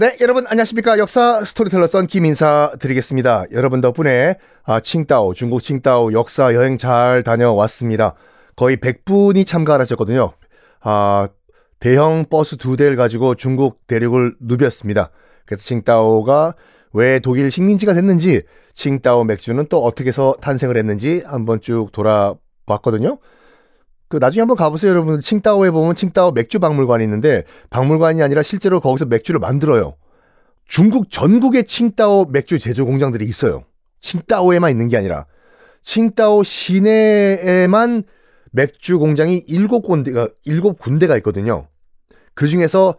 네, 여러분 안녕하십니까? 역사 스토리텔러 썬킴 인사 드리겠습니다. 여러분 덕분에 아, 칭따오, 중국 칭따오 역사 여행 잘 다녀왔습니다. 거의 100분이 참가하셨거든요. 아, 대형 버스 두 대를 가지고 중국 대륙을 누볐습니다. 그래서 칭따오가 왜 독일 식민지가 됐는지, 칭따오 맥주는 또 어떻게 해서 탄생을 했는지 한번 쭉 돌아봤거든요. 그 나중에 한번 가보세요, 여러분. 칭따오에 보면 칭따오 맥주 박물관이 있는데 박물관이 아니라 실제로 거기서 맥주를 만들어요. 중국 전국에 칭따오 맥주 제조 공장들이 있어요. 칭따오에만 있는 게 아니라 칭따오 시내에만 맥주 공장이 일곱 군데가 일곱 군데가 있거든요. 그 중에서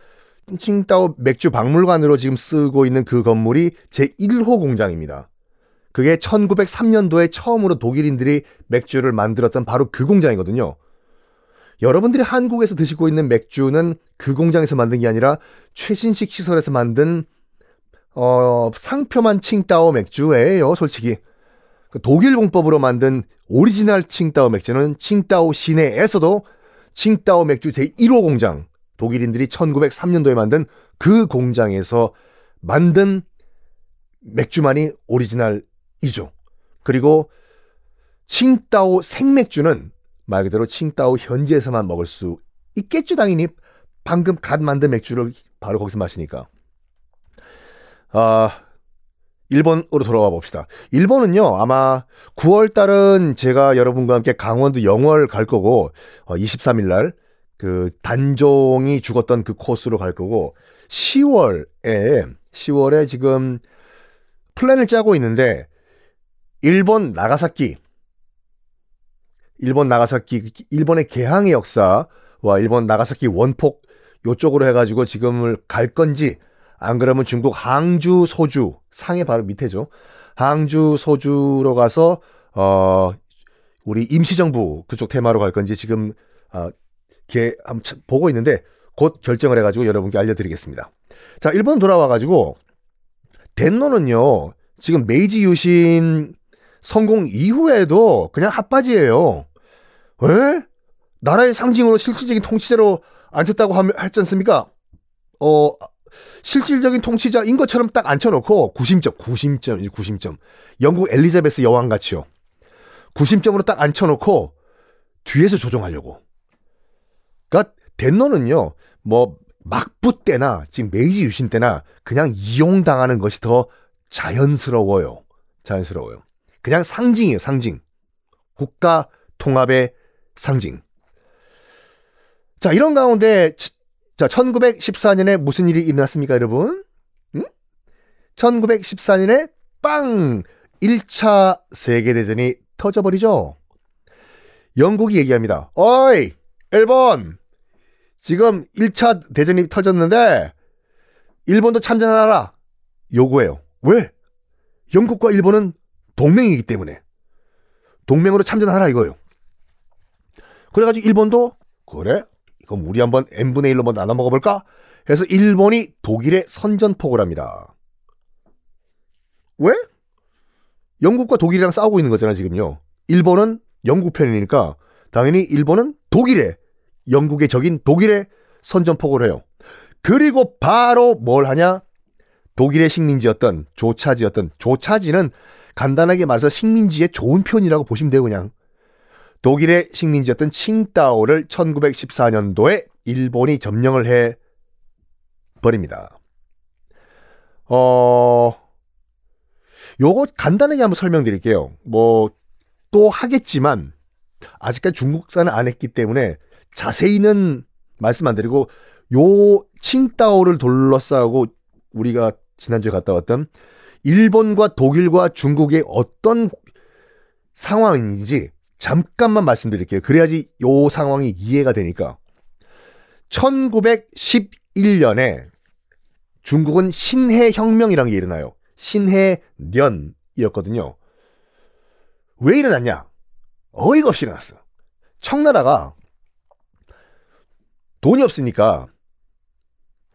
칭따오 맥주 박물관으로 지금 쓰고 있는 그 건물이 제 1호 공장입니다. 그게 1903년도에 처음으로 독일인들이 맥주를 만들었던 바로 그 공장이거든요. 여러분들이 한국에서 드시고 있는 맥주는 그 공장에서 만든 게 아니라 최신식 시설에서 만든 어, 상표만 칭따오 맥주예요, 솔직히. 그 독일 공법으로 만든 오리지널 칭따오 맥주는 칭따오 시내에서도 칭따오 맥주 제1호 공장, 독일인들이 1903년도에 만든 그 공장에서 만든 맥주만이 오리지널이죠. 그리고 칭따오 생맥주는 말 그대로 칭따오 현지에서만 먹을 수 있겠죠, 당연히. 방금 갓 만든 맥주를 바로 거기서 마시니까. 아, 일본으로 돌아와 봅시다. 일본은요, 아마 9월 달은 제가 여러분과 함께 강원도 영월 갈 거고, 어, 23일 날, 그, 단종이 죽었던 그 코스로 갈 거고, 10월에, 10월에 지금 플랜을 짜고 있는데, 일본 나가사키, 일본 나가사키, 일본의 개항의 역사와 일본 나가사키 원폭 요쪽으로 해가지고 지금을 갈 건지, 안 그러면 중국 항주, 소주, 상해 바로 밑에죠. 항주, 소주로 가서, 어, 우리 임시정부 그쪽 테마로 갈 건지 지금, 어, 개, 보고 있는데 곧 결정을 해가지고 여러분께 알려드리겠습니다. 자, 일본 돌아와가지고, 덴노는요, 지금 메이지 유신 성공 이후에도 그냥 핫바지예요. 에? 나라의 상징으로 실질적인 통치자로 앉혔다고 하면 했지 않습니까? 어, 실질적인 통치자인 것처럼 딱 앉혀놓고 구심점, 구심점, 구심점. 영국 엘리자베스 여왕 같이요. 구심점으로 딱 앉혀놓고 뒤에서 조종하려고. 그러니까 덴노는요, 뭐 막부 때나 지금 메이지 유신 때나 그냥 이용당하는 것이 더 자연스러워요. 자연스러워요. 그냥 상징이에요, 상징. 국가 통합의 상징. 자, 이런 가운데 자, 1914년에 무슨 일이 일어났습니까, 여러분? 응? 1914년에 빵! 1차 세계대전이 터져버리죠. 영국이 얘기합니다. 어이! 일본! 지금 1차 대전이 터졌는데, 일본도 참전하라! 요구해요. 왜? 영국과 일본은 동맹이기 때문에. 동맹으로 참전하라 이거예요. 그래가지고 일본도, 그래? 그럼 우리 한번 n분의 1로 한번 나눠 먹어볼까? 해서 일본이 독일에 선전포고를 합니다. 왜? 영국과 독일이랑 싸우고 있는 거잖아, 지금요. 일본은 영국 편이니까 당연히 일본은 독일에, 영국의 적인 독일에 선전포고를 해요. 그리고 바로 뭘 하냐? 독일의 식민지였던 조차지였던 조차지는 간단하게 말해서 식민지의 좋은 편이라고 보시면 돼요, 그냥. 독일의 식민지였던 칭따오를 1914년도에 일본이 점령을 해 버립니다. 어, 요거 간단하게 한번 설명드릴게요. 뭐 또 하겠지만 아직까지 중국산은 안 했기 때문에 자세히는 말씀 안 드리고 요 칭따오를 둘러싸고 우리가 지난주에 갔다 왔던 일본과 독일과 중국의 어떤 상황인지 잠깐만 말씀드릴게요. 그래야지 요 상황이 이해가 되니까. 1911년에 중국은 신해 혁명이라는 게 일어나요. 신해년이었거든요. 왜 일어났냐? 어이가 없이 일어났어. 청나라가 돈이 없으니까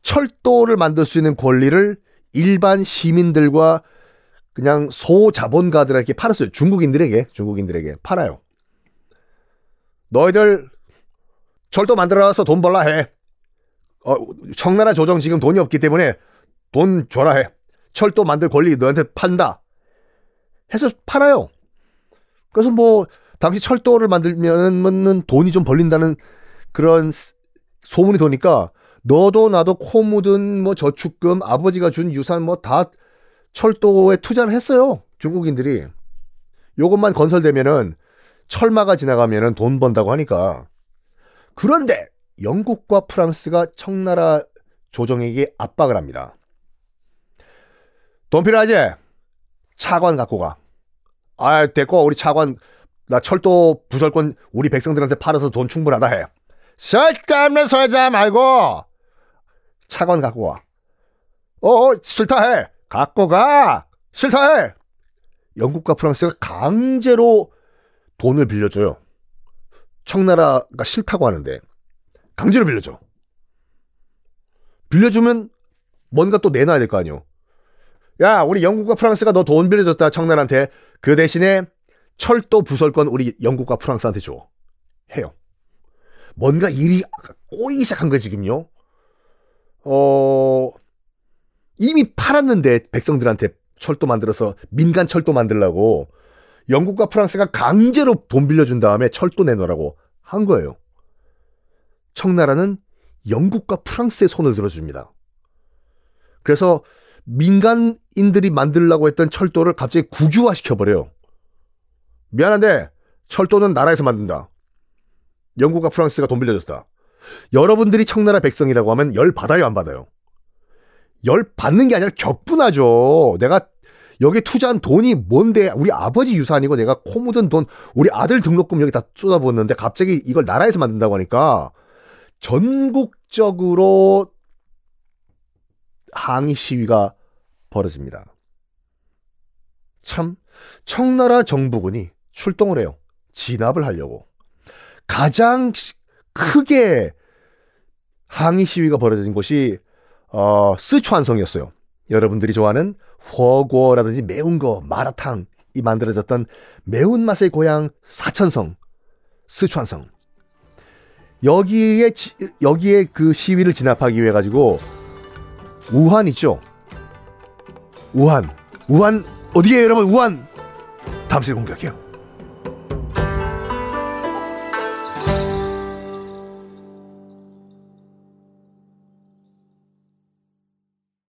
철도를 만들 수 있는 권리를 일반 시민들과 그냥 소자본가들에게 팔았어요. 중국인들에게, 중국인들에게 팔아요. 너희들 철도 만들어서 돈 벌라 해. 어, 청나라 조정 지금 돈이 없기 때문에 돈 줘라 해. 철도 만들 권리 너한테 판다. 해서 팔아요. 그래서 뭐 당시 철도를 만들면은 돈이 좀 벌린다는 그런 소문이 도니까 너도 나도 코 묻은 뭐 저축금 아버지가 준 유산 뭐 다 철도에 투자를 했어요. 중국인들이. 요것만 건설되면은 철마가 지나가면은 돈 번다고 하니까. 그런데 영국과 프랑스가 청나라 조정에게 압박을 합니다. 돈 필요하지? 차관 갖고 가. 아, 됐고, 우리 차관, 나 철도 부설권 우리 백성들한테 팔아서 돈 충분하다 해. 쓸데없는 소리 하지 말고, 차관 갖고 와. 어, 어, 싫다 해. 갖고 가. 싫다 해. 영국과 프랑스가 강제로 돈을 빌려줘요. 청나라가 싫다고 하는데 강제로 빌려줘. 빌려주면 뭔가 또 내놔야 될 거 아니요. 야, 우리 영국과 프랑스가 너 돈 빌려줬다 청나라한테 그 대신에 철도 부설권 우리 영국과 프랑스한테 줘. 해요. 뭔가 일이 꼬이기 시작한 거지 지금요. 어 이미 팔았는데 백성들한테 철도 만들어서 민간 철도 만들라고 영국과 프랑스가 강제로 돈 빌려준 다음에 철도 내놓으라고 한 거예요. 청나라는 영국과 프랑스의 손을 들어줍니다. 그래서 민간인들이 만들라고 했던 철도를 갑자기 국유화 시켜버려요. 미안한데 철도는 나라에서 만든다. 영국과 프랑스가 돈 빌려줬다. 여러분들이 청나라 백성이라고 하면 열 받아요, 안 받아요? 열 받는 게 아니라 격분하죠. 내가 여기 투자한 돈이 뭔데 우리 아버지 유산이고 내가 코 묻은 돈 우리 아들 등록금 여기 다 쏟아부었는데 갑자기 이걸 나라에서 만든다고 하니까 전국적으로 항의 시위가 벌어집니다. 참 청나라 정부군이 출동을 해요. 진압을 하려고. 가장 크게 항의 시위가 벌어진 곳이 어, 스촨성이었어요. 여러분들이 좋아하는 허고라든지 매운 거, 마라탕이 만들어졌던 매운맛의 고향 사천성, 스촨성. 여기에 여기에 그 시위를 진압하기 위해 가지고 우한 있죠. 우한, 우한 어디에 여러분 우한 시간에 공격해요.